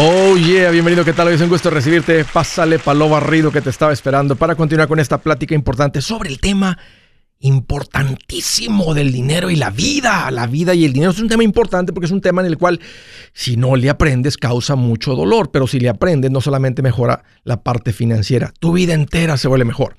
Oh yeah, bienvenido, ¿qué tal? Es un gusto recibirte. Pásale palo barrido que te estaba esperando para continuar con esta plática importante sobre el tema importantísimo del dinero y la vida. La vida y el dinero es un tema importante porque es un tema en el cual si no le aprendes causa mucho dolor, pero si le aprendes no solamente mejora la parte financiera, tu vida entera se vuelve mejor.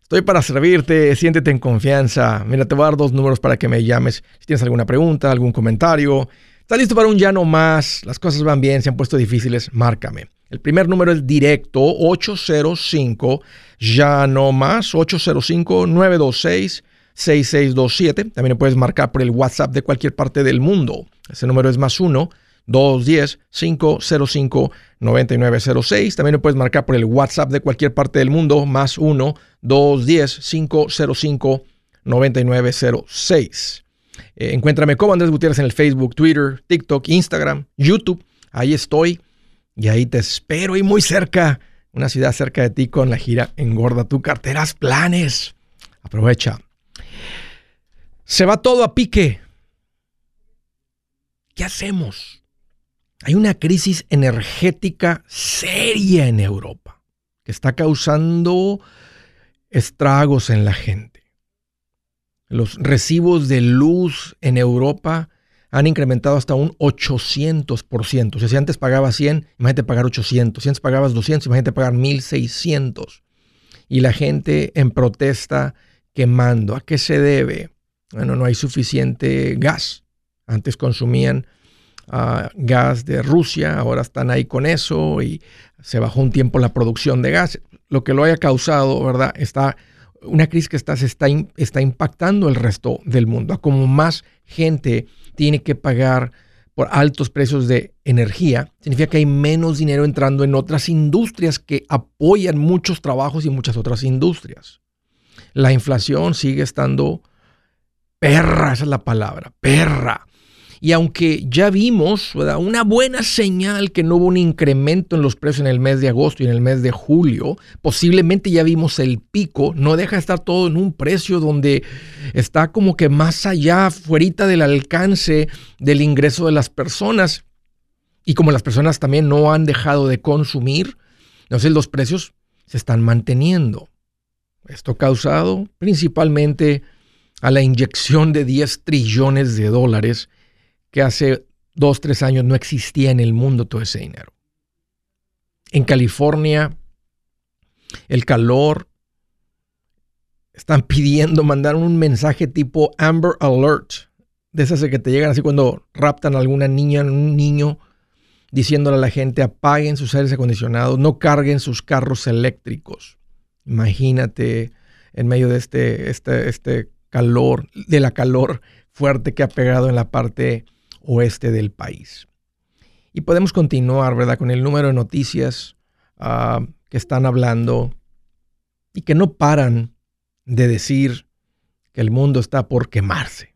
Estoy para servirte, siéntete en confianza. Mira, te voy a dar dos números para que me llames si tienes alguna pregunta, algún comentario ¿Estás listo para un ya no más? Las cosas van bien, se han puesto difíciles, márcame. El primer número es directo 805 ya no más 805 926 6627. También puedes marcar por el WhatsApp de cualquier parte del mundo. Ese número es más 1 210 505 9906. También puedes marcar por el WhatsApp de cualquier parte del mundo más 1 210 505 9906. Eh, encuéntrame como Andrés Gutiérrez en el Facebook, Twitter, TikTok, Instagram, YouTube. Ahí estoy y ahí te espero y muy cerca, una ciudad cerca de ti con la gira Engorda tu carteras planes. Aprovecha. Se va todo a pique. ¿Qué hacemos? Hay una crisis energética seria en Europa que está causando estragos en la gente. Los recibos de luz en Europa han incrementado hasta un 800%. O sea, si antes pagabas 100, imagínate pagar 800. Si antes pagabas 200, imagínate pagar 1600. Y la gente en protesta quemando. ¿A qué se debe? Bueno, no hay suficiente gas. Antes consumían ah, gas de Rusia, ahora están ahí con eso y se bajó un tiempo la producción de gas. Lo que lo haya causado, ¿verdad? Está una crisis que está, está, impactando el resto del mundo. Como más gente tiene que pagar por altos precios de energía, significa que hay menos dinero entrando en otras industrias que apoyan muchos trabajos y muchas otras industrias. La inflación sigue estando perra, esa es la palabra, perra. Y aunque ya vimos una buena señal que no hubo un incremento en los precios en el mes de agosto y en el mes de julio, posiblemente ya vimos el pico, no deja de estar todo en un precio donde está como que más allá, fuera del alcance del ingreso de las personas. Y como las personas también no han dejado de consumir, entonces los precios se están manteniendo. Esto causado principalmente a la inyección de 10 trillones de dólares que hace dos, tres años no existía en el mundo todo ese dinero. En California, el calor, están pidiendo mandar un mensaje tipo Amber Alert, de esas que te llegan así cuando raptan a alguna niña, un niño, diciéndole a la gente apaguen sus aires acondicionados, no carguen sus carros eléctricos. Imagínate en medio de este, este, este calor, de la calor fuerte que ha pegado en la parte oeste del país. Y podemos continuar, ¿verdad?, con el número de noticias ah, que están hablando y que no paran de decir que el mundo está por quemarse.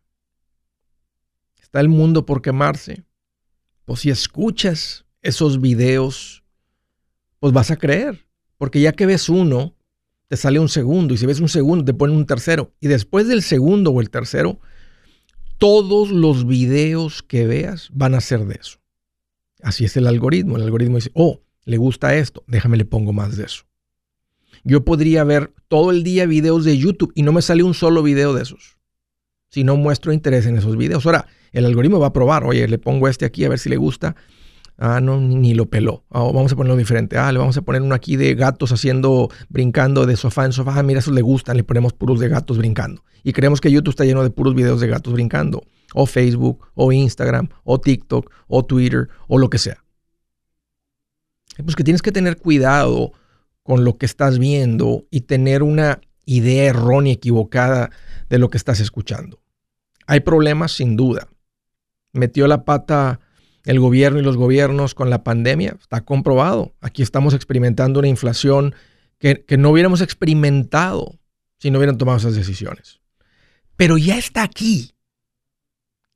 ¿Está el mundo por quemarse? Pues si escuchas esos videos, pues vas a creer, porque ya que ves uno, te sale un segundo, y si ves un segundo, te ponen un tercero, y después del segundo o el tercero, todos los videos que veas van a ser de eso. Así es el algoritmo. El algoritmo dice, oh, le gusta esto, déjame le pongo más de eso. Yo podría ver todo el día videos de YouTube y no me sale un solo video de esos. Si no muestro interés en esos videos. Ahora, el algoritmo va a probar, oye, le pongo este aquí a ver si le gusta Ah, no, ni, lo peló. Ah, vamos a ponerlo diferente. Ah, le vamos a poner uno aquí de gatos haciendo, brincando de sofá en sofá. Ah, mira, esos le gustan. Le ponemos puros de gatos brincando. Y creemos que YouTube está lleno de puros videos de gatos brincando. O Facebook, o Instagram, o TikTok, o Twitter, o lo que sea. Pues que tienes que tener cuidado con lo que estás viendo y tener una idea errónea, equivocada de lo que estás escuchando. Hay problemas, sin duda. Metió la pata el gobierno y los gobiernos con la pandemia. Está comprobado. Aquí estamos experimentando una inflación que, no hubiéramos experimentado si no hubieran tomado esas decisiones. Pero ya está aquí.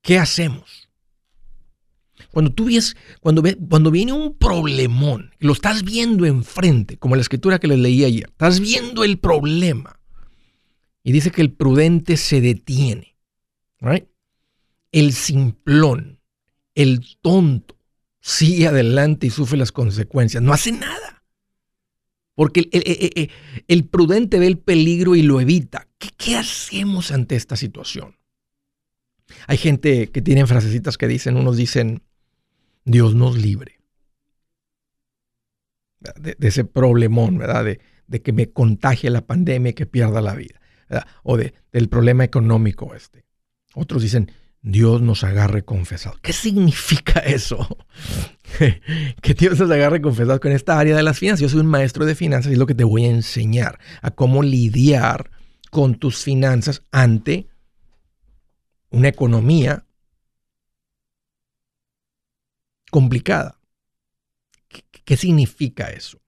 ¿Qué hacemos? Cuando tú ves, cuando, ve, cuando viene un problemón, lo estás viendo enfrente, como la escritura que les leí ayer, estás viendo el problema. Y dice que el prudente se detiene. El simplón el tonto sigue adelante y sufre las consecuencias. No hace nada. Porque el, prudente ve el peligro y lo evita. ¿Qué, hacemos ante esta situación? Hay gente que tiene frasecitas que dicen, unos dicen, Dios nos libre. De, ese problemón, ¿verdad? De, que me contagie la pandemia y que pierda la vida. O de, del problema económico este. Otros dicen, Dios nos agarre confesados. ¿Qué significa eso? que Dios nos agarre confesados con esta área de las finanzas. Yo soy un maestro de finanzas y es lo que te voy a enseñar a cómo lidiar con tus finanzas ante una economía complicada. ¿Qué, significa eso?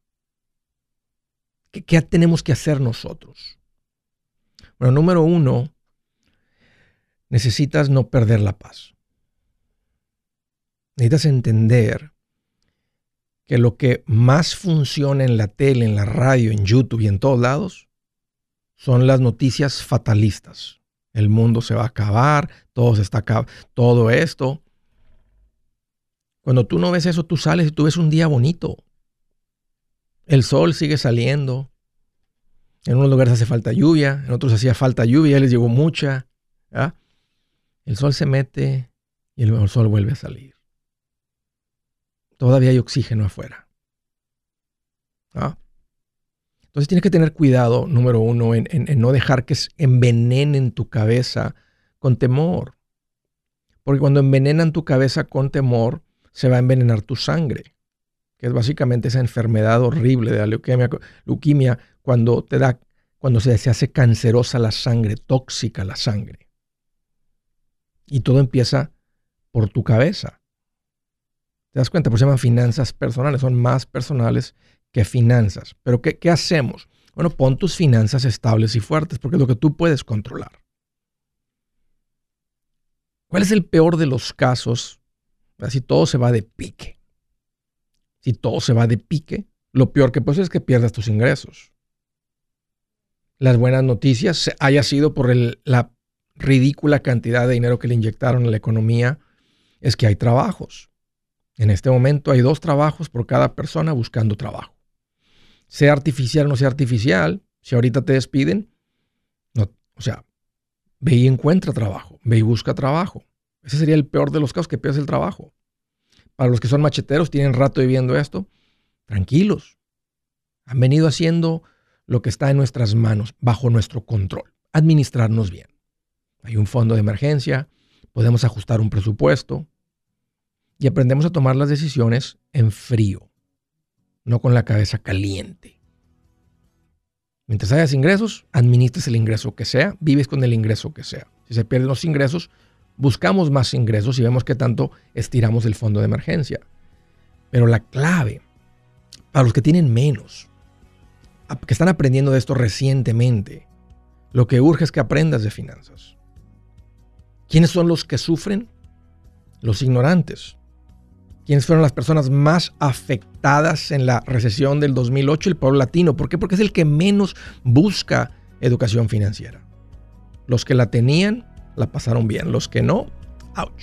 ¿Qué tenemos que hacer nosotros? Bueno, número uno, necesitas no perder la paz. Necesitas entender que lo que más funciona en la tele, en la radio, en YouTube y en todos lados son las noticias fatalistas. El mundo se va a acabar, todo se está acabando, todo esto. Cuando tú no ves eso, tú sales y tú ves un día bonito. El sol sigue saliendo. En unos lugares hace falta lluvia, en otros hacía falta lluvia, ya les llegó mucha. El sol se mete y el sol vuelve a salir. Todavía hay oxígeno afuera. ¿Ah? Entonces tienes que tener cuidado, número uno, en, no dejar que envenenen tu cabeza con temor. Porque cuando envenenan tu cabeza con temor, se va a envenenar tu sangre, que es básicamente esa enfermedad horrible de la leuquemia, leuquimia, cuando te da, cuando se hace cancerosa la sangre, tóxica la sangre. Y todo empieza por tu cabeza. ¿Te das cuenta? Por eso se llaman finanzas personales. Son más personales que finanzas. Pero ¿qué, ¿qué hacemos? Bueno, pon tus finanzas estables y fuertes porque es lo que tú puedes controlar. ¿Cuál es el peor de los casos? Si todo se va de pique. Si todo se va de pique, lo peor que puede ser es que pierdas tus ingresos. Las buenas noticias haya sido por el, la ridícula cantidad de dinero que le inyectaron a la economía es que hay trabajos. En este momento hay dos trabajos por cada persona buscando trabajo. Sea artificial o no sea artificial, si ahorita te despiden, no, o sea, ve y encuentra trabajo, ve y busca trabajo. Ese sería el peor de los casos, que pierdes el trabajo. Para los que son macheteros, tienen rato viviendo esto, tranquilos. Han venido haciendo lo que está en nuestras manos, bajo nuestro control, administrarnos bien. Hay un fondo de emergencia, podemos ajustar un presupuesto y aprendemos a tomar las decisiones en frío, no con la cabeza caliente. Mientras hayas ingresos, administres el ingreso que sea, vives con el ingreso que sea. Si se pierden los ingresos, buscamos más ingresos y vemos que tanto estiramos el fondo de emergencia. Pero la clave, para los que tienen menos, que están aprendiendo de esto recientemente, lo que urge es que aprendas de finanzas. ¿Quiénes son los que sufren? Los ignorantes. ¿Quiénes fueron las personas más afectadas en la recesión del 2008? El pueblo latino. ¿Por qué? Porque es el que menos busca educación financiera. Los que la tenían, la pasaron bien. Los que no, ouch.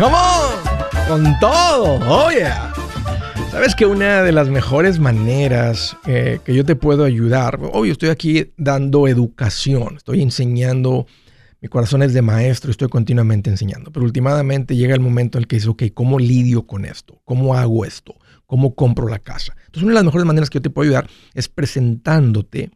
Come on. Con todo. Oh, yeah. Sabes que una de las mejores maneras eh, que yo te puedo ayudar, obvio, estoy aquí dando educación, estoy enseñando, mi corazón es de maestro, estoy continuamente enseñando, pero últimamente llega el momento en el que dices, ok, ¿cómo lidio con esto? ¿Cómo hago esto? ¿Cómo compro la casa? Entonces, una de las mejores maneras que yo te puedo ayudar es presentándote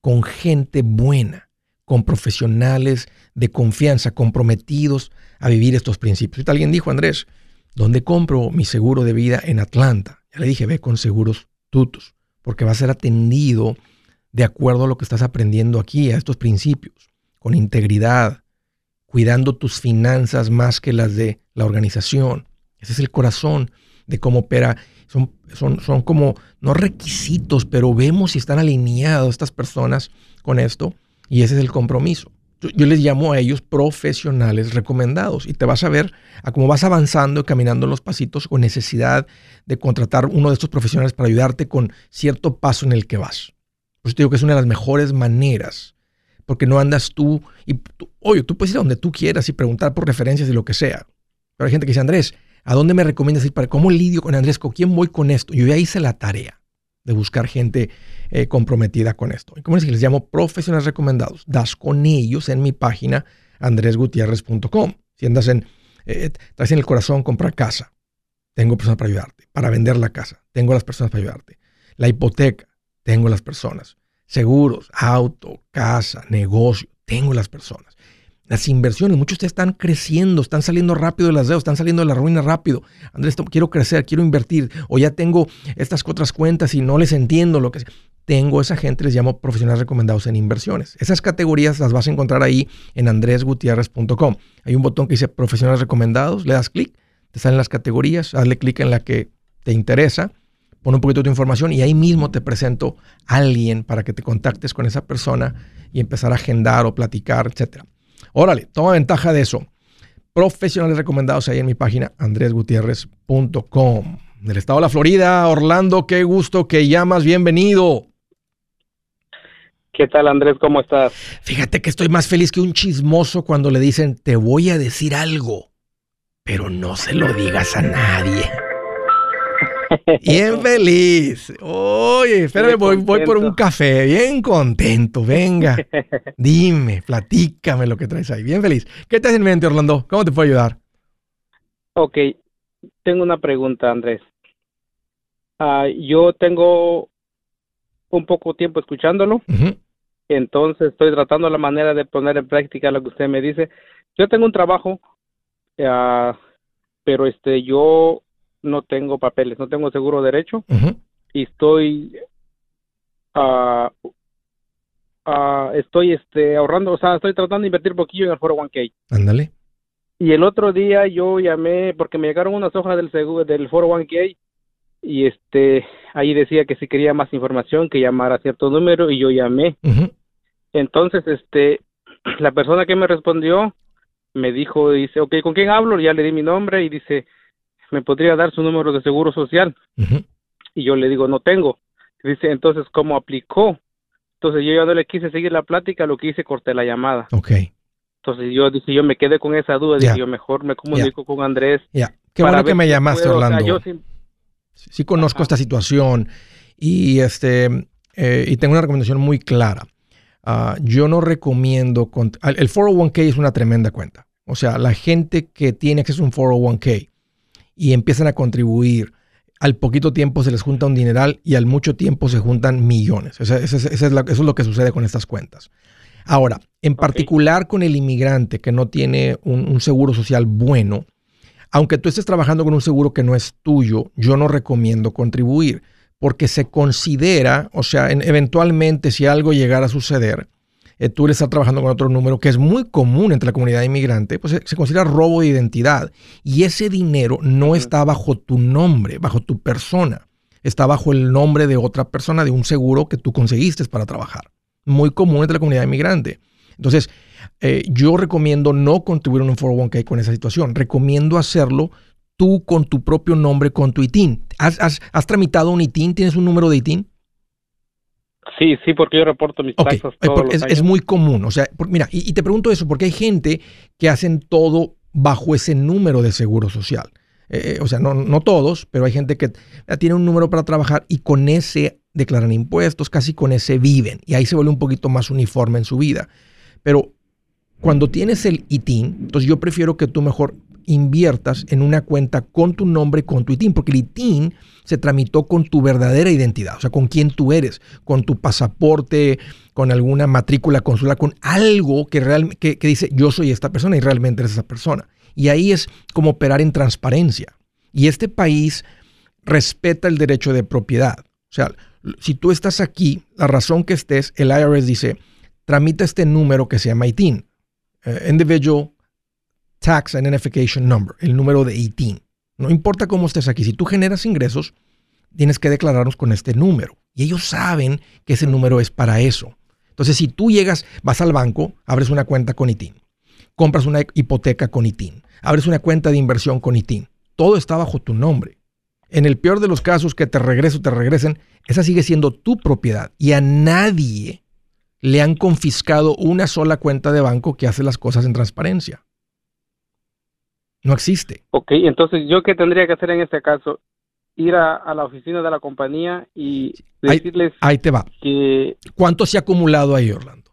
con gente buena, con profesionales de confianza, comprometidos a vivir estos principios. Ahorita alguien dijo, Andrés, ¿Dónde compro mi seguro de vida en Atlanta? Ya le dije, ve con seguros tutos, porque va a ser atendido de acuerdo a lo que estás aprendiendo aquí, a estos principios, con integridad, cuidando tus finanzas más que las de la organización. Ese es el corazón de cómo opera. Son, son, son como, no requisitos, pero vemos si están alineados estas personas con esto y ese es el compromiso. Yo, les llamo a ellos profesionales recomendados y te vas a ver a cómo vas avanzando y caminando los pasitos con necesidad de contratar uno de estos profesionales para ayudarte con cierto paso en el que vas. Por eso te digo que es una de las mejores maneras, porque no andas tú y, oye, tú puedes ir a donde tú quieras y preguntar por referencias y lo que sea. Pero hay gente que dice, Andrés, ¿a dónde me recomiendas ir para cómo lidio con Andrés? ¿Con quién voy con esto? Yo ya hice la tarea de buscar gente eh, comprometida con esto. Y como les, les llamo profesionales recomendados, das con ellos en mi página andresgutierrez.com. Si andas en, eh, traes en el corazón comprar casa, tengo personas para ayudarte. Para vender la casa, tengo las personas para ayudarte. La hipoteca, tengo las personas. Seguros, auto, casa, negocio, tengo las personas. Las inversiones, muchos de ustedes están creciendo, están saliendo rápido de las deudas, están saliendo de la ruina rápido. Andrés, quiero crecer, quiero invertir, o ya tengo estas otras cuentas y no les entiendo lo que sea. Tengo esa gente, les llamo profesionales recomendados en inversiones. Esas categorías las vas a encontrar ahí en andresgutierrez.com. Hay un botón que dice profesionales recomendados, le das clic, te salen las categorías, hazle clic en la que te interesa, pon un poquito de tu información y ahí mismo te presento a alguien para que te contactes con esa persona y empezar a agendar o platicar, etcétera. Órale, toma ventaja de eso. Profesionales recomendados ahí en mi página andresgutierrez.com. Del estado de la Florida, Orlando, qué gusto que llamas, bienvenido. ¿Qué tal Andrés? ¿Cómo estás? Fíjate que estoy más feliz que un chismoso cuando le dicen, te voy a decir algo, pero no se lo digas a nadie. Bien feliz. Oye, espérame, voy, voy, por un café. Bien contento. Venga. Dime, platícame lo que traes ahí. Bien feliz. ¿Qué te hace en mente, Orlando? ¿Cómo te puedo ayudar? Ok. Tengo una pregunta, Andrés. Uh, yo tengo un poco tiempo escuchándolo. Entonces estoy tratando la manera de poner en práctica lo que usted me dice. Yo tengo un trabajo, uh, pero este yo no tengo papeles, no tengo seguro derecho y estoy uh, uh, estoy este ahorrando, o sea, estoy tratando de invertir poquillo en el 401k. Ándale. Y el otro día yo llamé porque me llegaron unas hojas del seguro del 401k y este ahí decía que si quería más información que llamara a cierto número y yo llamé. Entonces, este la persona que me respondió me dijo, dice, ok, ¿con quién hablo? Ya le di mi nombre y dice, ¿me podría dar su número de seguro social? Y yo le digo, no tengo. Dice, entonces, ¿cómo aplicó? Entonces yo ya no le quise seguir la plática, lo que hice, corté la llamada. Ok. Entonces yo dije, yo me quedé con esa duda, dije yo mejor me comunico con Andrés. Ya, qué bueno que me llamaste, Orlando. sí, conozco esta situación y este eh, y tengo una recomendación muy clara. Ah, yo no recomiendo, el 401k es una tremenda cuenta. O sea, la gente que tiene acceso a un 401k y empiezan a contribuir, al poquito tiempo se les junta un dineral y al mucho tiempo se juntan millones. Eso, es, lo que sucede con estas cuentas. Ahora, en particular con el inmigrante que no tiene un, seguro social bueno, aunque tú estés trabajando con un seguro que no es tuyo, yo no recomiendo contribuir porque se considera, o sea, eventualmente si algo llegara a suceder, eh, tú le estás trabajando con otro número que es muy común entre la comunidad inmigrante, pues se, considera robo de identidad. Y ese dinero no está bajo tu nombre, bajo tu persona. Está bajo el nombre de otra persona, de un seguro que tú conseguiste para trabajar. Muy común entre la comunidad inmigrante. Entonces, eh, yo recomiendo no contribuir en un 401k con esa situación. Recomiendo hacerlo tú con tu propio nombre, con tu ITIN. ¿Has, tramitado un ITIN? ¿Tienes un número de ITIN? Sí, sí, porque yo reporto mis taxas todos es, muy común. O sea, mira, y, te pregunto eso, porque hay gente que hacen todo bajo ese número de seguro social. Eh, eh, o sea, no, no todos, pero hay gente que tiene un número para trabajar y con ese declaran impuestos, casi con ese viven. Y ahí se vuelve un poquito más uniforme en su vida. Pero cuando tienes el ITIN, entonces yo prefiero que tú mejor inviertas en una cuenta con tu nombre, con tu ITIN, porque el ITIN se tramitó con tu verdadera identidad, o sea, con quién tú eres, con tu pasaporte, con alguna matrícula consular, con algo que, real, que, dice yo soy esta persona y realmente eres esa persona. Y ahí es como operar en transparencia. Y este país respeta el derecho de propiedad. O sea, si tú estás aquí, la razón que estés, el IRS dice, tramita este número que se llama ITIN, eh, Individual Tax Identification Number, el número de ITIN. No importa cómo estés aquí, si tú generas ingresos, tienes que declararnos con este número. Y ellos saben que ese número es para eso. Entonces, si tú llegas, vas al banco, abres una cuenta con ITIN, compras una hipoteca con ITIN, abres una cuenta de inversión con ITIN, todo está bajo tu nombre. En el peor de los casos que te regresen, te regresen, esa sigue siendo tu propiedad y a nadie le han confiscado una sola cuenta de banco que hace las cosas en transparencia. No existe. Ok, entonces yo qué tendría que hacer en este caso? Ir a, la oficina de la compañía y decirles... Ahí, te va. Que, ¿Cuánto se ha acumulado ahí, Orlando?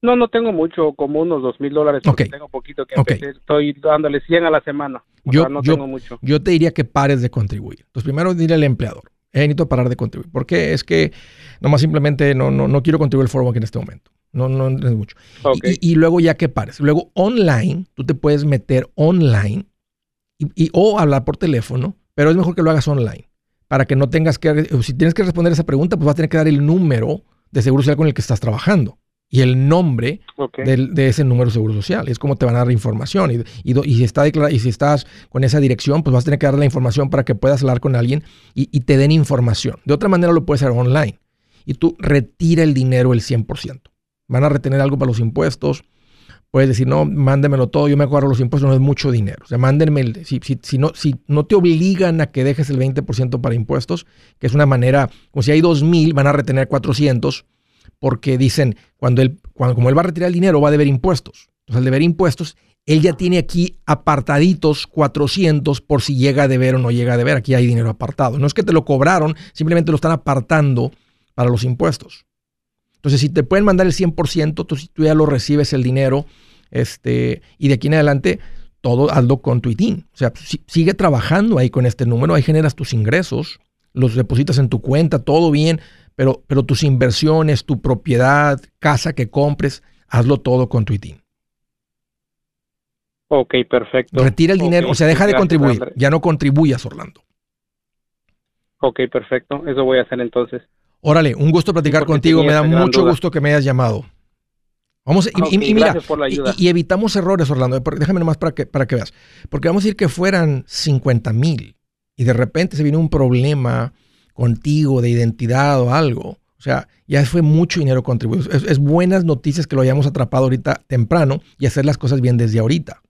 No, no tengo mucho, como unos dos mil dólares. Okay. Tengo poquito que estoy dándole 100 a la semana. yo, no tengo mucho. Yo te diría que pares de contribuir. Entonces, primero dile al empleador, eh, necesito parar de contribuir. Porque es que nomás simplemente no, no, no quiero contribuir foro aquí en este momento. No, no es mucho. Y, luego ya que pares. Luego online, tú te puedes meter online y, o hablar por teléfono, pero es mejor que lo hagas online. Para que no tengas que, si tienes que responder esa pregunta, pues vas a tener que dar el número de seguro social con el que estás trabajando y el nombre de ese número de seguro social. Es como te van a dar información. Y, y, si está y si estás con esa dirección, pues vas a tener que dar la información para que puedas hablar con alguien y, y te den información. De otra manera lo puedes hacer online. Y tú retira el dinero el 100% van a retener algo para los impuestos. Puedes decir, no, mándemelo todo, yo me acuerdo los impuestos, no es mucho dinero. O sea, mándenme, el, si, si, no, si no te obligan a que dejes el 20% para impuestos, que es una manera, como si hay 2.000, van a retener 400, porque dicen, cuando él, cuando, como él va a retirar el dinero, va a deber impuestos. Entonces, al deber impuestos, él ya tiene aquí apartaditos 400 por si llega a deber o no llega a deber. Aquí hay dinero apartado. No es que te lo cobraron, simplemente lo están apartando para los impuestos. Entonces, si te pueden mandar el 100%, tú, tú ya lo recibes el dinero, este, y de aquí en adelante, todo hazlo con tu ITIN. O sea, sigue trabajando ahí con este número, ahí generas tus ingresos, los depositas en tu cuenta, todo bien, pero, pero tus inversiones, tu propiedad, casa que compres, hazlo todo con tu ITIN. Ok, perfecto. Retira el dinero, o sea, deja de contribuir, ya no contribuyas, Orlando. Ok, perfecto, eso voy a hacer entonces. Órale, un gusto platicar contigo. Me da mucho gusto que me hayas llamado. Vamos, y, mira, y, evitamos errores, Orlando. Déjame nomás para que, para que veas. Porque vamos a decir que fueran 50 mil y de repente se viene un problema contigo de identidad o algo. O sea, ya fue mucho dinero contribuido. Es, buenas noticias que lo hayamos atrapado ahorita temprano y hacer las cosas bien desde ahorita.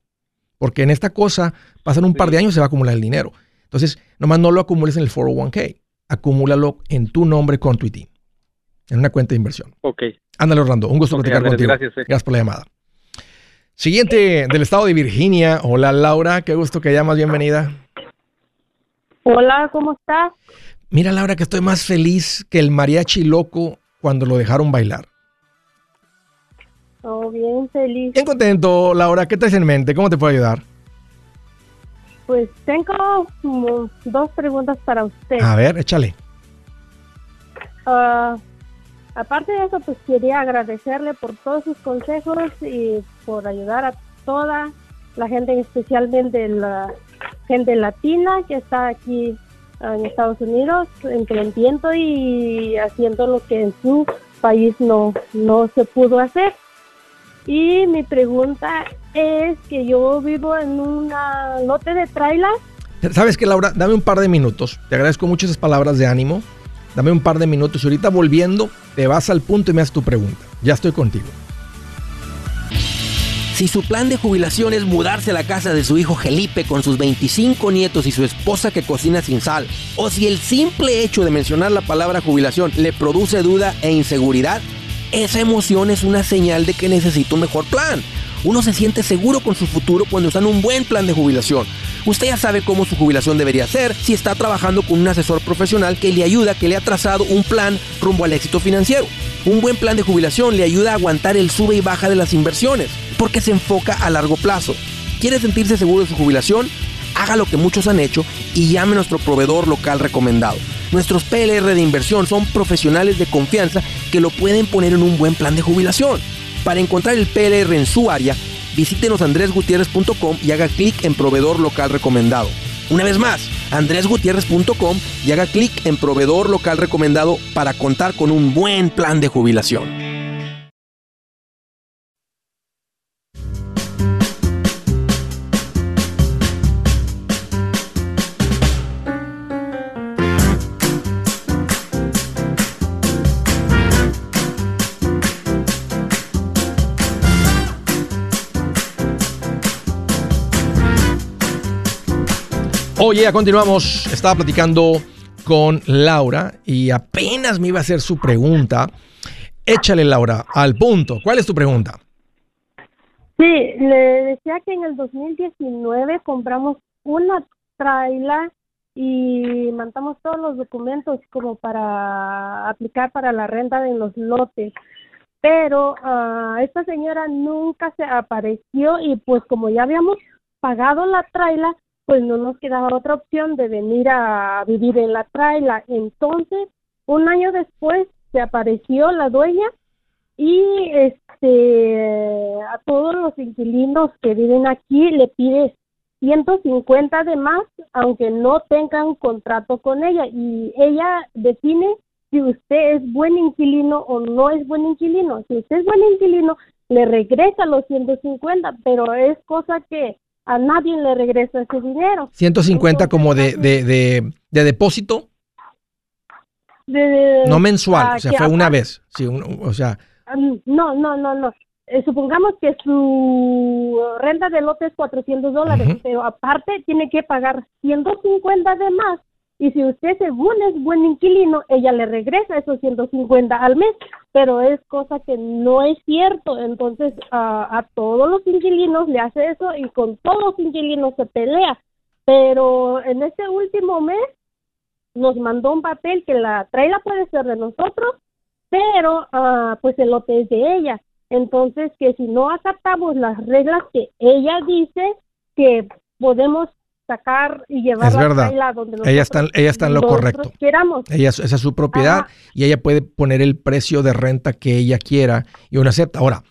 Porque en esta cosa pasan un par de años y se va a acumular el dinero. Entonces, nomás no lo acumules en el 401k acumúlalo en tu nombre con tu en una cuenta de inversión. Ok. Ándale, Orlando. Un gusto platicar contigo. Gracias, gracias por la llamada. Siguiente del estado de Virginia. Hola Laura, qué gusto que llamas, bienvenida. Hola, ¿cómo estás? Mira Laura, que estoy más feliz que el mariachi loco cuando lo dejaron bailar. Oh, bien feliz. Bien contento, Laura. ¿Qué traes en mente? ¿Cómo te puedo ayudar? Pues tengo dos preguntas para usted. A ver, échale. Ah, aparte de eso, pues quería agradecerle por todos sus consejos y por ayudar a toda la gente, especialmente la gente latina que está aquí en Estados Unidos, emprendiendo y haciendo lo que en su país no, no se pudo hacer. Y mi pregunta es que yo vivo en un lote de trailers. ¿Sabes qué, Laura? Dame un par de minutos. Te agradezco mucho esas palabras de ánimo. Dame un par de minutos y ahorita volviendo te vas al punto y me haces tu pregunta. Ya estoy contigo. Si su plan de jubilación es mudarse a la casa de su hijo Felipe con sus 25 nietos y su esposa que cocina sin sal, o si el simple hecho de mencionar la palabra jubilación le produce duda e inseguridad, esa emoción es una señal de que necesita un mejor plan. Uno se siente seguro con su futuro cuando está en un buen plan de jubilación. Usted ya sabe cómo su jubilación debería ser si está trabajando con un asesor profesional que le ayuda, que le ha trazado un plan rumbo al éxito financiero. Un buen plan de jubilación le ayuda a aguantar el sube y baja de las inversiones, porque se enfoca a largo plazo. ¿Quiere sentirse seguro de su jubilación? Haga lo que muchos han hecho y llame a nuestro proveedor local recomendado. Nuestros PLR de inversión son profesionales de confianza que lo pueden poner en un buen plan de jubilación. Para encontrar el PLR en su área, visítenos andresgutierrez.com y haga clic en proveedor local recomendado. Una vez más, andresgutierrez.com y haga clic en proveedor local recomendado para contar con un buen plan de jubilación. Oye, continuamos. Estaba platicando con Laura y apenas me iba a hacer su pregunta. Échale, Laura, al punto. ¿Cuál es tu pregunta? Sí, le decía que en el 2019 compramos una traila y mandamos todos los documentos como para aplicar para la renta de los lotes. Pero uh, esta señora nunca se apareció y pues como ya habíamos pagado la traila, pues no nos quedaba otra opción de venir a vivir en la traila. Entonces, un año después se apareció la dueña y este a todos los inquilinos que viven aquí le pide 150 de más aunque no tengan contrato con ella y ella define si usted es buen inquilino o no es buen inquilino. Si usted es buen inquilino, le regresa los 150, pero es cosa que a nadie le regresa ese dinero. 150 como de, de, de, depósito. no mensual, ah, o sea, fue una vez. Sí, o sea. Mm, no, no, no, no. Eh, supongamos que su renta de lote es 400 dólares, pero aparte tiene que pagar 150 de más y si usted según es buen inquilino, ella le regresa esos 150 al mes, pero es cosa que no es cierto, entonces a todos los inquilinos le hace eso y con todos los inquilinos se pelea, pero en este último mes nos mandó un papel que la traila puede ser de nosotros, pero uh, pues el lote es de ella, entonces que si no aceptamos las reglas que ella dice que podemos sacar y llevar es verdad. donde ella está, ella está en lo correcto. Queramos. Ella, esa es su propiedad y ella puede poner el precio de renta que ella quiera y uno acepta. Ahora,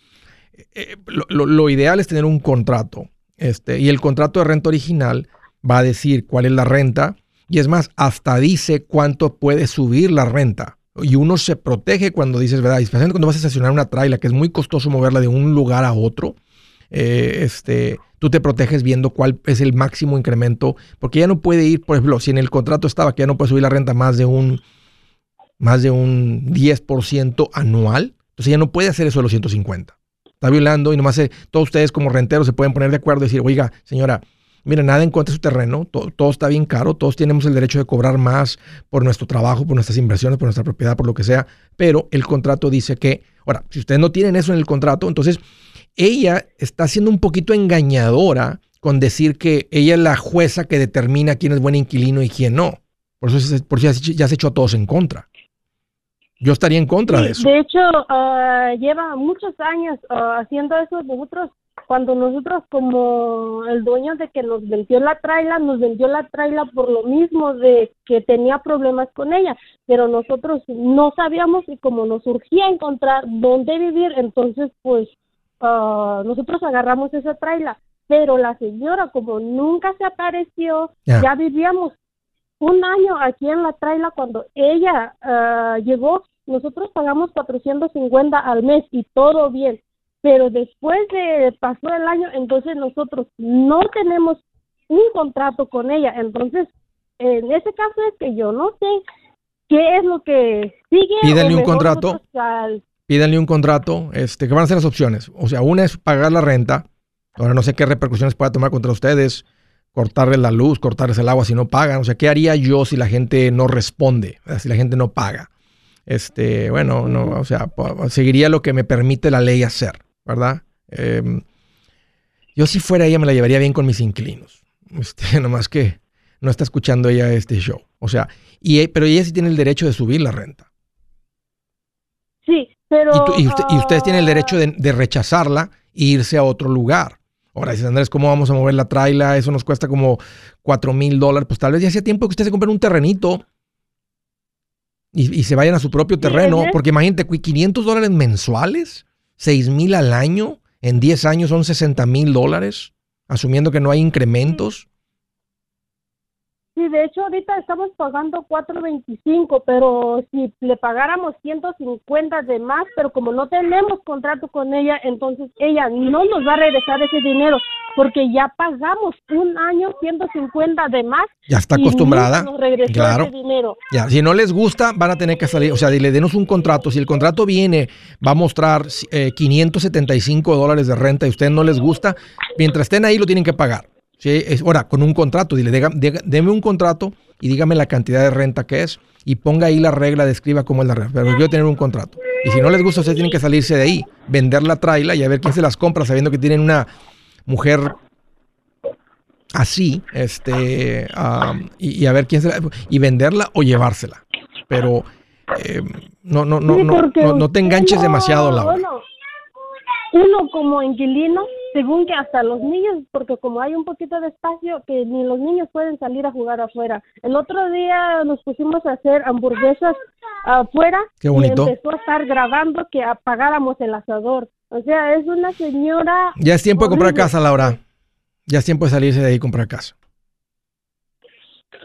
eh, lo, ideal es tener un contrato. Este, y el contrato de renta original va a decir cuál es la renta y es más, hasta dice cuánto puede subir la renta. Y uno se protege cuando dices, ¿verdad? Especialmente cuando vas a estacionar una traila, que es muy costoso moverla de un lugar a otro. Eh, este, tú te proteges viendo cuál es el máximo incremento, porque ya no puede ir, por ejemplo, si en el contrato estaba que ya no puede subir la renta más de un, más de un 10% anual, entonces ya no puede hacer eso de los 150. Está violando y nomás todos ustedes como renteros se pueden poner de acuerdo y decir, oiga, señora, mira, nada en su terreno, todo, está bien caro, todos tenemos el derecho de cobrar más por nuestro trabajo, por nuestras inversiones, por nuestra propiedad, por lo que sea, pero el contrato dice que, ahora, si ustedes no tienen eso en el contrato, entonces ella está siendo un poquito engañadora con decir que ella es la jueza que determina quién es buen inquilino y quién no. Por eso, por eso ya se echó a todos en contra. Yo estaría en contra de eso. De hecho, ah, lleva muchos años ah, haciendo eso nosotros. Cuando nosotros, como el dueño de que nos vendió la traila, nos vendió la traila por lo mismo de que tenía problemas con ella, pero nosotros no sabíamos y como nos urgía encontrar dónde vivir, entonces pues uh, nosotros agarramos esa traila. Pero la señora, como nunca se apareció, ya vivíamos un año aquí en la traila cuando ella llegó nosotros pagamos 450 al mes y todo bien, pero después de pasó el año, entonces nosotros no tenemos un contrato con ella, entonces en ese caso es que yo no sé qué es lo que sigue. Pídanle un contrato. Pídanle un contrato, este, ¿qué van a ser las opciones? O sea, una es pagar la renta, ahora no sé qué repercusiones pueda tomar contra ustedes, cortarles la luz, cortarles el agua si no pagan, o sea, ¿qué haría yo si la gente no responde, si la gente no paga? este, bueno, no, o sea, seguiría lo que me permite la ley hacer, ¿verdad? Em, yo si fuera ella me la llevaría bien con mis inquilinos. Este, nomás que no está escuchando ella este show. O sea, y, pero ella sí tiene el derecho de subir la renta. Sí, pero... Y, ustedes tienen el derecho de, rechazarla e irse a otro lugar. Ahora dice Andrés, ¿cómo vamos a mover la traila? Eso nos cuesta como 4 mil dólares. Pues tal vez ya hacía tiempo que ustedes se compren un terrenito y, se vayan a su propio terreno, porque imagínate, 500 dólares mensuales, 6 mil al año, en 10 años son 60 mil dólares, asumiendo que no hay incrementos. Sí, de hecho ahorita estamos pagando 4.25, pero si le pagáramos 150 de más, pero como no tenemos contrato con ella, entonces ella no nos va a regresar ese dinero porque ya pagamos un año 150 de más. Ya está acostumbrada. nos regresó claro. ese dinero. Ya, si no les gusta, van a tener que salir, o sea, le denos un contrato. Si el contrato viene, va a mostrar 575 eh, dólares de renta y a ustedes no les gusta, mientras estén ahí lo tienen que pagar. ¿Sí? Es, ahora, con un contrato, dile, deme un contrato y dígame la cantidad de renta que es y ponga ahí la regla, describa cómo es la regla. Pero yo tener un contrato. Y si no les gusta, ustedes tienen que salirse de ahí, vender la traila y a ver quién se las compra sabiendo que tienen una mujer así, este, y, a ver quién se la, y venderla o llevársela. Pero eh, no, no, no, no, no, te enganches demasiado, Laura uno como inquilino, según que hasta los niños, porque como hay un poquito de espacio, que ni los niños pueden salir a jugar afuera. El otro día nos pusimos a hacer hamburguesas afuera y empezó a estar grabando que apagáramos el asador. O sea, es una señora... Ya es tiempo de comprar casa, Laura. Ya es tiempo de salirse de ahí y comprar casa.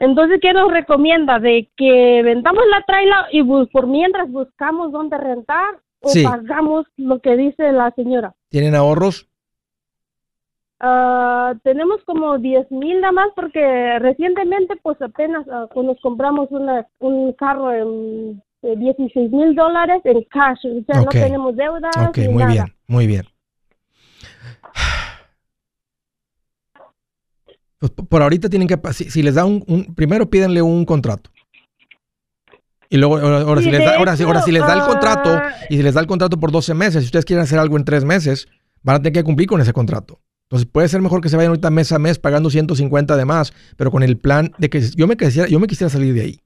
Entonces, ¿qué nos recomienda? ¿De que vendamos la traila y por mientras buscamos dónde rentar o pagamos lo que dice la señora. ¿Tienen ahorros? Uh, tenemos como 10 mil nada más porque recientemente pues apenas uh, nos compramos una, un carro en 16 mil dólares en cash, o sea, no tenemos deuda. Ok, muy bien, muy bien. Pues por ahorita tienen que, si, si les da un, un, primero pídenle un contrato. Y luego, ahora, si les da, ahora, ahora, si les da el contrato ah, y si les da el contrato por 12 meses, si ustedes quieren hacer algo en 3 meses, van a tener que cumplir con ese contrato. Entonces puede ser mejor que se vayan ahorita mes a mes pagando 150 de más, pero con el plan de que yo me quisiera, yo me quisiera salir de ahí.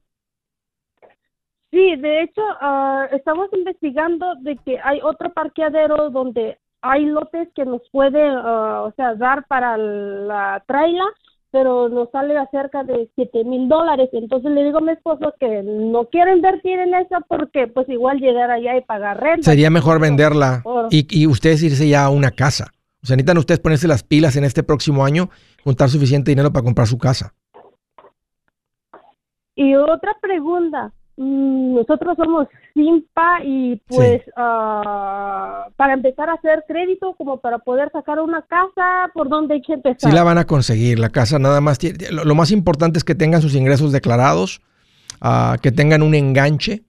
Sí, de hecho, uh, estamos investigando de que hay otro parqueadero donde hay lotes que nos puede, uh, o sea, dar para la traila pero nos sale a cerca de 7 mil dólares. Entonces le digo a mi esposo que no quiero invertir en eso porque pues igual llegar allá y pagar renta. Sería mejor venderla y, y ustedes irse ya a una casa. O sea, necesitan ustedes ponerse las pilas en este próximo año, juntar suficiente dinero para comprar su casa. Y otra pregunta, Mm, nosotros somos Simpa y pues ah, para empezar a hacer crédito como para poder sacar una casa, ¿por dónde hay que empezar? Sí la van a conseguir, la casa nada más, lo, más importante es que tengan sus ingresos declarados, uh, que tengan un enganche.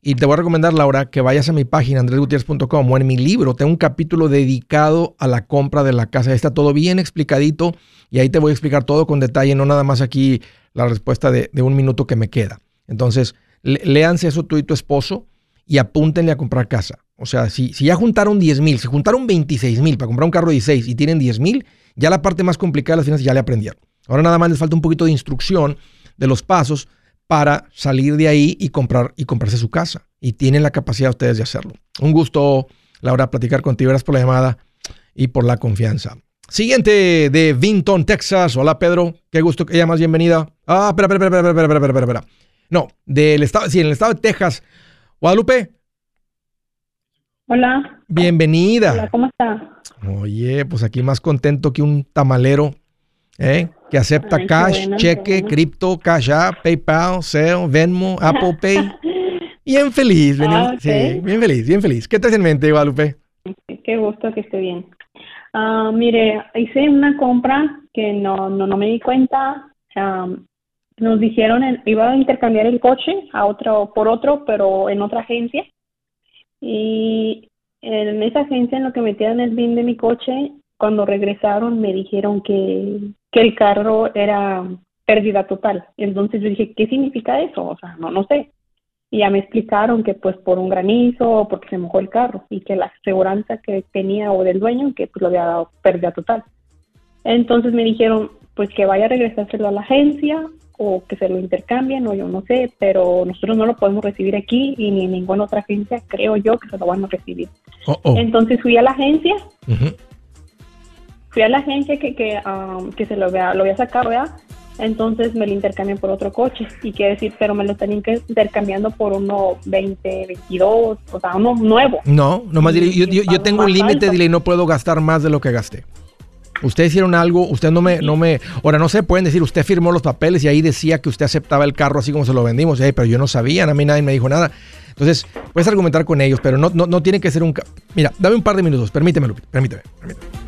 Y te voy a recomendar, Laura, que vayas a mi página, andresgutierrez.com o en mi libro, tengo un capítulo dedicado a la compra de la casa. Está todo bien explicadito y ahí te voy a explicar todo con detalle, no nada más aquí la respuesta de, de un minuto que me queda. Entonces, léanse eso tú y tu esposo y apúntenle a comprar casa. O sea, si, si ya juntaron 10 mil, si juntaron 26 mil para comprar un carro de 16 y tienen 10 mil, ya la parte más complicada de las finanzas ya le aprendieron. Ahora nada más les falta un poquito de instrucción de los pasos para salir de ahí y comprar y comprarse su casa. Y tienen la capacidad ustedes de hacerlo. Un gusto, Laura, platicar contigo. Gracias por la llamada y por la confianza. Siguiente de Vinton, Texas. Hola, Pedro. Qué gusto que llamas. Bienvenida. Ah, espera, espera, espera, espera, espera, espera, espera. No, del estado, sí, en el estado de Texas. Guadalupe. Hola. Bienvenida. Hola, ¿cómo está? Oye, pues aquí más contento que un tamalero, ¿eh? Que acepta Ay, cash, bueno, cheque, bueno. cripto, Cash App, PayPal, Zelle, Venmo, Apple Pay. Bien feliz, bien, Ah, sí, bien feliz, bien feliz. ¿Qué traes en mente, Guadalupe? Qué gusto que esté bien. Ah, mire, hice una compra que no, no, no me di cuenta. Am, nos dijeron, en- iba a intercambiar el coche a otro, por otro, pero en otra agencia. Y en esa agencia, en lo que metieron el BIN de mi coche, cuando regresaron me dijeron que, que el carro era pérdida total. Entonces yo dije, ¿qué significa eso? O sea, no, no sé. Y ya me explicaron que pues por un granizo o porque se mojó el carro y que la aseguranza que tenía o del dueño que pues lo había dado pérdida total. Entonces me dijeron pues que vaya a regresárselo a la agencia o que se lo intercambien o yo no sé, pero nosotros no lo podemos recibir aquí y ni en ninguna otra agencia creo yo que se lo van a recibir. Oh, oh. Entonces fui a la agencia, Ujú. Fui a la agencia que, que, um, que se lo había, lo había sacado ya, entonces me lo intercambian por otro coche y quiere decir, pero me lo están inter- intercambiando por uno 20, 22, o sea, uno nuevo. No, nomás dile, yo, yo- tengo un límite, dile, no puedo gastar más de lo que gasté. Ustedes hicieron algo, usted no me, no me, ahora no se pueden decir, usted firmó los papeles y ahí decía que usted aceptaba el carro así como se lo vendimos, Eh, pero yo no sabía, a mí nadie me dijo nada. Entonces, puedes argumentar con ellos, pero no, no, no tiene que ser un... Mira, dame un par de minutos, permíteme, Lupita, permíteme, permíteme.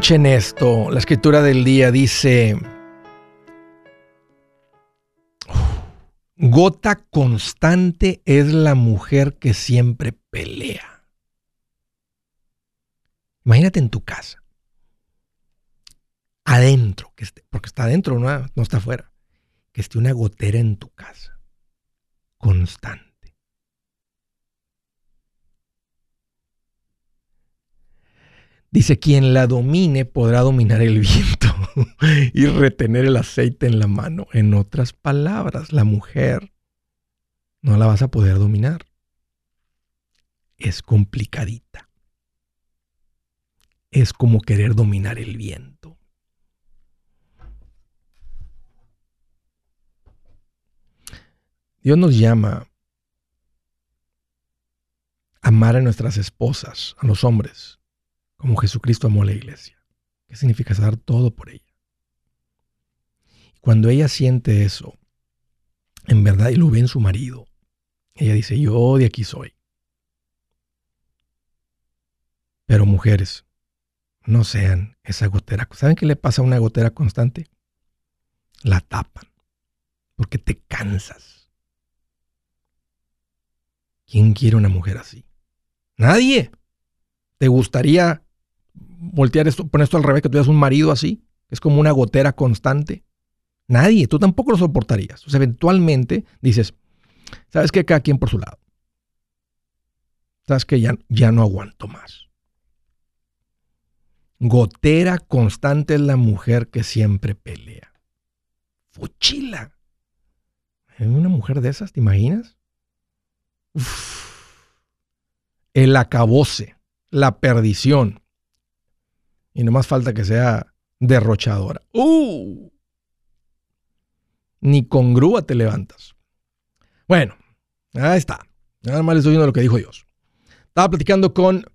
Escuchen esto, la escritura del día dice, gota constante es la mujer que siempre pelea. Imagínate en tu casa, adentro, que porque está adentro, no, no está afuera, que esté una gotera en tu casa, constante. Dice, quien la domine podrá dominar el viento y retener el aceite en la mano. En otras palabras, la mujer no la vas a poder dominar. Es complicadita. Es como querer dominar el viento. Dios nos llama a amar a nuestras esposas, a los hombres, como Jesucristo amó a la iglesia. ¿Qué significa dar todo por ella? Cuando ella siente eso, en verdad, y lo ve en su marido, ella dice, yo de aquí soy. Pero mujeres, no sean esa gotera. ¿Saben qué le pasa a una gotera constante? La tapan, porque te cansas. ¿Quién quiere una mujer así? Nadie. ¿Te gustaría voltear esto, poner esto al revés, que tuvieras un marido así? Es como una gotera constante. Nadie, tú tampoco lo soportarías. Entonces, eventualmente dices, ¿sabes qué? Cada quien por su lado. sabes que ya, ya no aguanto más. Gotera constante es la mujer que siempre pelea. Fuchila. ¿Es una mujer de esas, te imaginas? El acabose, la perdición. Y no más falta que sea derrochadora. ¡Uh! Ni con grúa te levantas. Bueno, ahí está. Nada más les estoy viendo lo que dijo Dios. Estaba platicando con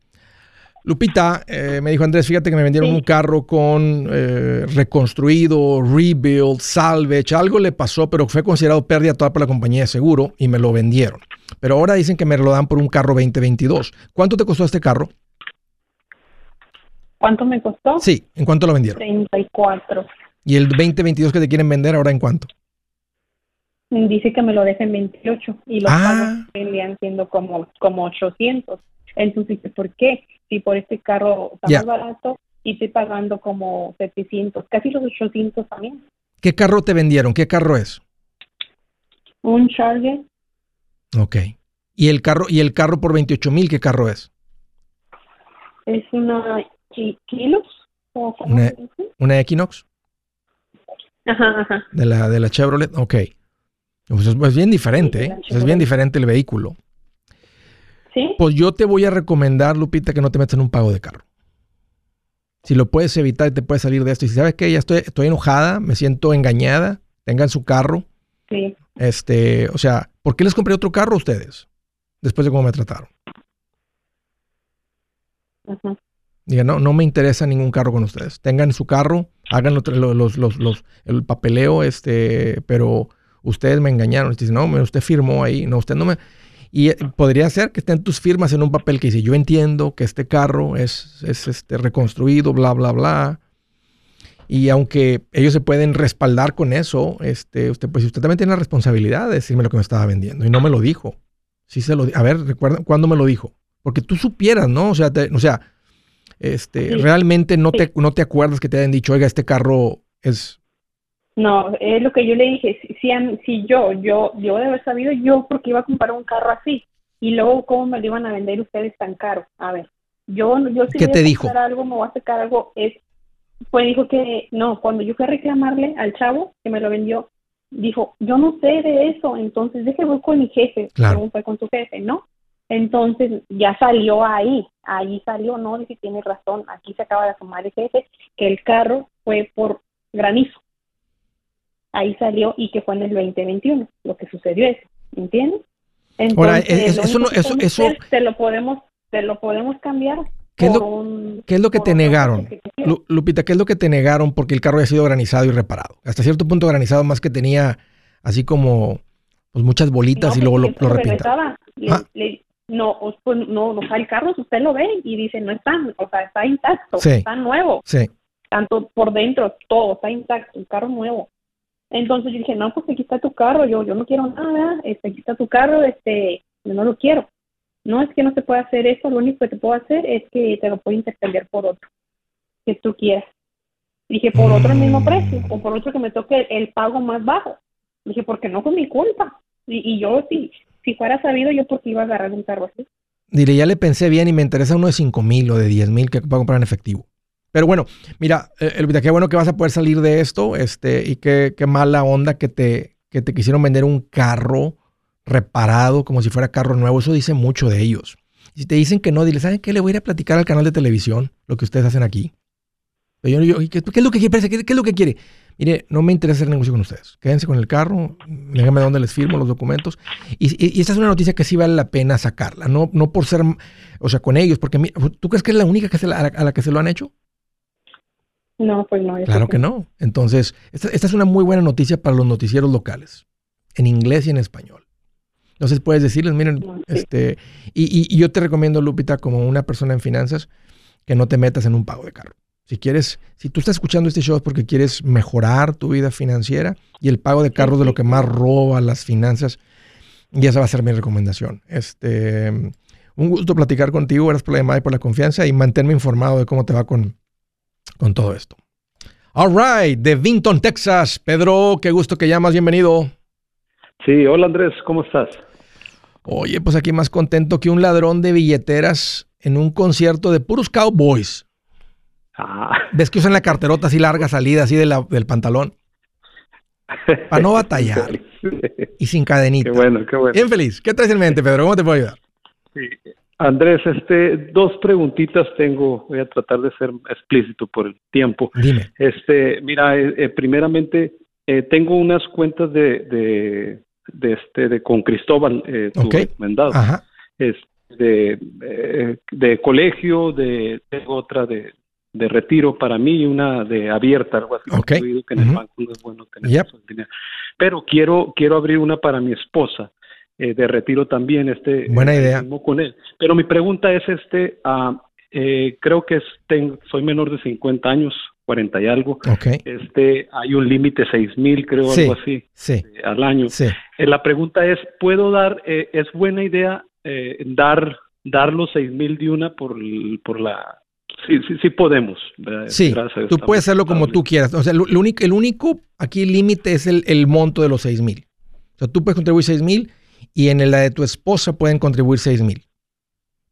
Lupita, eh, me dijo Andrés, fíjate que me vendieron un carro con eh, reconstruido, rebuild, salvage, algo le pasó, pero fue considerado pérdida toda por la compañía de seguro y me lo vendieron. Pero ahora dicen que me lo dan por un carro 2022. ¿Cuánto te costó este carro? ¿Cuánto me costó? Sí, ¿en cuánto lo vendieron? 34. ¿Y el 2022 que te quieren vender ahora en cuánto? Dice que me lo dejen 28 y los ah. pagos vendían siendo como, como 800. Entonces, ¿por qué? Si por este carro está más barato y estoy pagando como 700, casi los 800 también. ¿Qué carro te vendieron? ¿Qué carro es? Un Charger. Ok. ¿Y el carro, y el carro por 28 mil, qué carro es? Es una Equinox. Una, una, Equinox. Ajá, ajá. De la, de la Chevrolet, ok. Pues es, bien diferente, ¿eh? es bien diferente el vehículo. Pues yo te voy a recomendar, Lupita, que no te metas en un pago de carro. Si lo puedes evitar, te puedes salir de esto. Y si sabes que ya estoy, estoy enojada, me siento engañada, tengan su carro. Sí. Este, o sea, ¿por qué les compré otro carro a ustedes? Después de cómo me trataron. Diga, no, no me interesa ningún carro con ustedes. Tengan su carro, hagan los, los, los, el papeleo, este, pero ustedes me engañaron. Dicen, no, usted firmó ahí. No, usted no me. Y eh, podría ser que estén tus firmas en un papel que dice, yo entiendo que este carro es, es este, reconstruido, bla, bla, bla. Y aunque ellos se pueden respaldar con eso, este, usted, pues usted también tiene la responsabilidad de decirme lo que me estaba vendiendo. Y no me lo dijo. Sí se lo A ver, recuerda cuándo me lo dijo. Porque tú supieras, ¿no? O sea, o sea este, realmente no te, no te acuerdas que te hayan dicho, oiga, este carro es no, es lo que yo le dije, si, si, yo, yo, yo de haber sabido yo porque iba a comprar un carro así y luego cómo me lo iban a vender ustedes tan caro. A ver, yo, yo si ¿Qué te dijo? algo, me voy a sacar algo, es, pues dijo que no, cuando yo fui a reclamarle al chavo que me lo vendió, dijo, yo no sé de eso, entonces déjeme con mi jefe, claro. fue con tu jefe, ¿no? Entonces ya salió ahí, ahí salió, no, dice, tiene razón, aquí se acaba de asomar el jefe, que el carro fue por granizo ahí salió y que fue en el 2021 lo que sucedió eso, ¿entiendes? Entonces, Ahora, eso, no, eso, eso, te lo podemos, te lo podemos cambiar. ¿Qué es lo, ¿qué es lo que te negaron? Lupita, ¿qué es lo que te negaron porque el carro había sido granizado y reparado? Hasta cierto punto granizado, más que tenía así como pues muchas bolitas y luego lo, lo repintaba. Ah. No, pues, no, no, o el carro usted lo ve y dice, no está, o sea, está intacto, está nuevo. Sí. Tanto por dentro, todo está intacto, un carro nuevo. Entonces yo dije, no, pues aquí está tu carro, yo, yo no quiero nada, este, aquí está tu carro, este, yo no lo quiero. No es que no se pueda hacer eso, lo único que te puedo hacer es que te lo puedo intercambiar por otro, que tú quieras. Dije, por otro el mismo precio, o por otro que me toque el, pago más bajo. Dije, porque no fue mi culpa. Y, yo, si, si fuera sabido, yo porque iba a agarrar un carro así. Dile, ya le pensé bien y me interesa uno de cinco mil o de diez mil que puedo comprar en efectivo. Pero bueno, mira, eh, Elvita, qué bueno que vas a poder salir de esto, este, y qué, qué mala onda que te, que te quisieron vender un carro reparado como si fuera carro nuevo. Eso dice mucho de ellos. Si te dicen que no, dile, ¿saben qué? Le voy a ir a platicar al canal de televisión lo que ustedes hacen aquí. Pero yo, ¿qué, es lo que quiere? ¿Qué, es lo que quiere? Mire, no me interesa hacer negocio con ustedes. Quédense con el carro, déjenme dónde les firmo los documentos. Y, y, esta es una noticia que sí vale la pena sacarla. No, no por ser, o sea, con ellos, porque ¿tú crees que es la única que a la que se lo han hecho? No, pues no. Claro que no. Entonces, esta, es una muy buena noticia para los noticieros locales, en inglés y en español. Entonces puedes decirles, miren, este, y, y, yo te recomiendo, Lupita, como una persona en finanzas, que no te metas en un pago de carro. Si quieres, si tú estás escuchando este show es porque quieres mejorar tu vida financiera y el pago de carro es de lo que más roba las finanzas, y esa va a ser mi recomendación. Este, un gusto platicar contigo, gracias por la llamada y por la confianza y mantenerme informado de cómo te va con, con todo esto. All right, de Vinton, Texas. Pedro, qué gusto que llamas, bienvenido. Sí, hola Andrés, ¿cómo estás? Oye, pues aquí más contento que un ladrón de billeteras en un concierto de puros cowboys. Ah. ¿Ves que usan la carterota así larga salida, así de la- del pantalón? Para no batallar. Y sin cadenita. Qué bueno, qué bueno. Bien feliz. ¿Qué traes en mente, Pedro? ¿Cómo te puedo ayudar? Sí. Andrés, este, dos preguntitas tengo. Voy a tratar de ser explícito por el tiempo. Dime. Este, mira, eh, eh, primeramente eh, tengo unas cuentas de, de, de este, de con Cristóbal, eh, tu Ok. recomendado. Ajá. Es de, eh, de colegio, de tengo otra de, de retiro para mí y una de abierta, algo así. Ok. porque he oído que en el banco no es bueno tener Yep. mucho dinero. Pero quiero quiero abrir una para mi esposa eh, de retiro también. Este Buena eh, idea. con él. Pero mi pregunta es este. eh, creo que es, tengo- soy menor de 50 años, 40 y algo. Ok. Este, hay un límite 6 mil, creo, Sí. algo así, Sí. eh, al año. Sí. Eh, la pregunta es, ¿puedo dar, eh, es buena idea eh, dar, dar los seis mil de una por, por la... Sí, sí, sí podemos. ¿verdad? Sí, Gracias tú puedes hacerlo como tú quieras. O sea, lo- lo único, el único aquí límite es el, el monto de los 6 mil. O sea, tú puedes contribuir 6 mil y en la de tu esposa pueden contribuir 6 mil.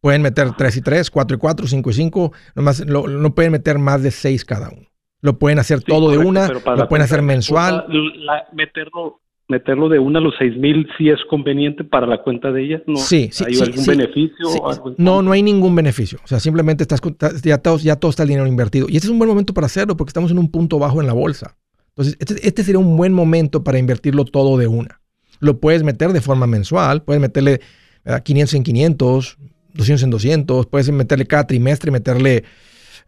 Pueden meter 3 y 3, 4 y 4, 5 y 5. Nomás, lo- no pueden meter más de 6 cada uno. Lo pueden hacer Sí, todo de correcto, una, pero para lo pueden hacer de mensual. la- meterlo, meterlo de una a los seis mil sí es conveniente para la cuenta de ella. ¿No? Sí, sí, ¿Hay sí, algún sí. beneficio? Sí, o algo en no, no hay ningún beneficio. O sea, simplemente estás, ya, todo, ya todo está el dinero invertido. Y este es un buen momento para hacerlo porque estamos en un punto bajo en la bolsa. Entonces, este, este sería un buen momento para invertirlo todo de una. Lo puedes meter de forma mensual, puedes meterle ¿verdad? 500 en 500, 200 en 200, puedes meterle cada trimestre, meterle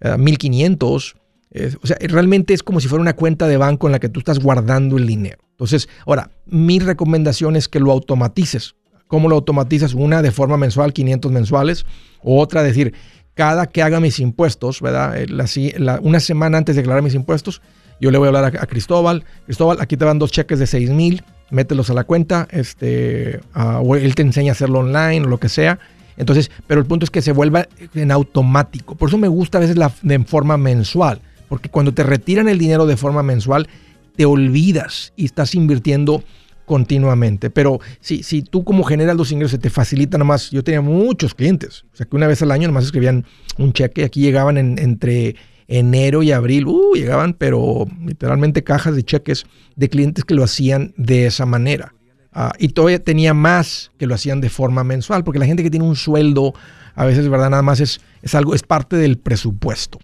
eh, 1500. Eh, o sea, realmente es como si fuera una cuenta de banco en la que tú estás guardando el dinero. Entonces, ahora, mi recomendación es que lo automatices. ¿Cómo lo automatizas? Una de forma mensual, 500 mensuales, o otra, decir, cada que haga mis impuestos, ¿verdad? Eh, la una semana antes de declarar mis impuestos, yo le voy a hablar a, Cristóbal. Cristóbal, aquí te van dos cheques de 6 mil, mételos a la cuenta, este, o él te enseña a hacerlo online o lo que sea. Entonces, pero el punto es que se vuelva en automático. Por eso me gusta a veces la de forma mensual, porque cuando te retiran el dinero de forma mensual, te olvidas y estás invirtiendo continuamente. Pero si, si tú como generas los ingresos, te facilita nomás. Yo tenía muchos clientes, o sea que una vez al año nomás escribían un cheque, aquí llegaban en- entre enero y abril, uh, llegaban, pero literalmente cajas de cheques de clientes que lo hacían de esa manera. Ah, y todavía tenía más que lo hacían de forma mensual, porque la gente que tiene un sueldo, a veces, ¿verdad? Nada más es, es algo, es parte del presupuesto.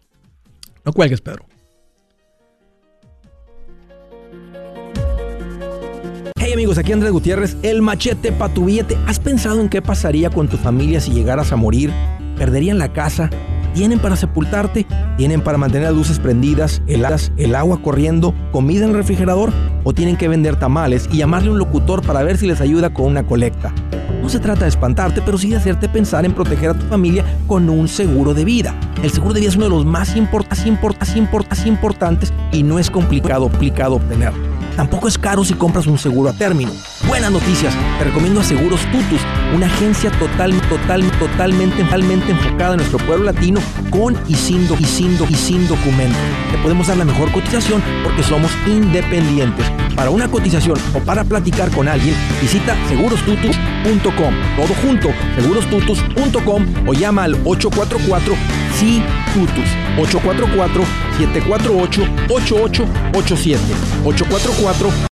No cuelgues, Pedro. Amigos, aquí Andrés Gutiérrez, el machete para tu billete. ¿Has pensado en qué pasaría con tu familia si llegaras a morir? ¿Perderían la casa? ¿Tienen para sepultarte? ¿Tienen para mantener las luces prendidas, el, as- el agua corriendo, comida en el refrigerador? ¿O tienen que vender tamales y llamarle a un locutor para ver si les ayuda con una colecta? No se trata de espantarte, pero sí de hacerte pensar en proteger a tu familia con un seguro de vida. El seguro de vida es uno de los más importas, importas, importantes y no es complicado, complicado obtenerlo. Tampoco es caro si compras un seguro a término. Buenas noticias, te recomiendo a Seguros Tutus, una agencia total, total, totalmente, totalmente enfocada en nuestro pueblo latino con y sin, do- y sin, y sin documento. Te podemos dar la mejor cotización porque somos independientes. Para una cotización o para platicar con alguien, visita segurostutus.com. Todo junto, segurostutus.com o llama al 844 sí Tutus 844 748 8887 844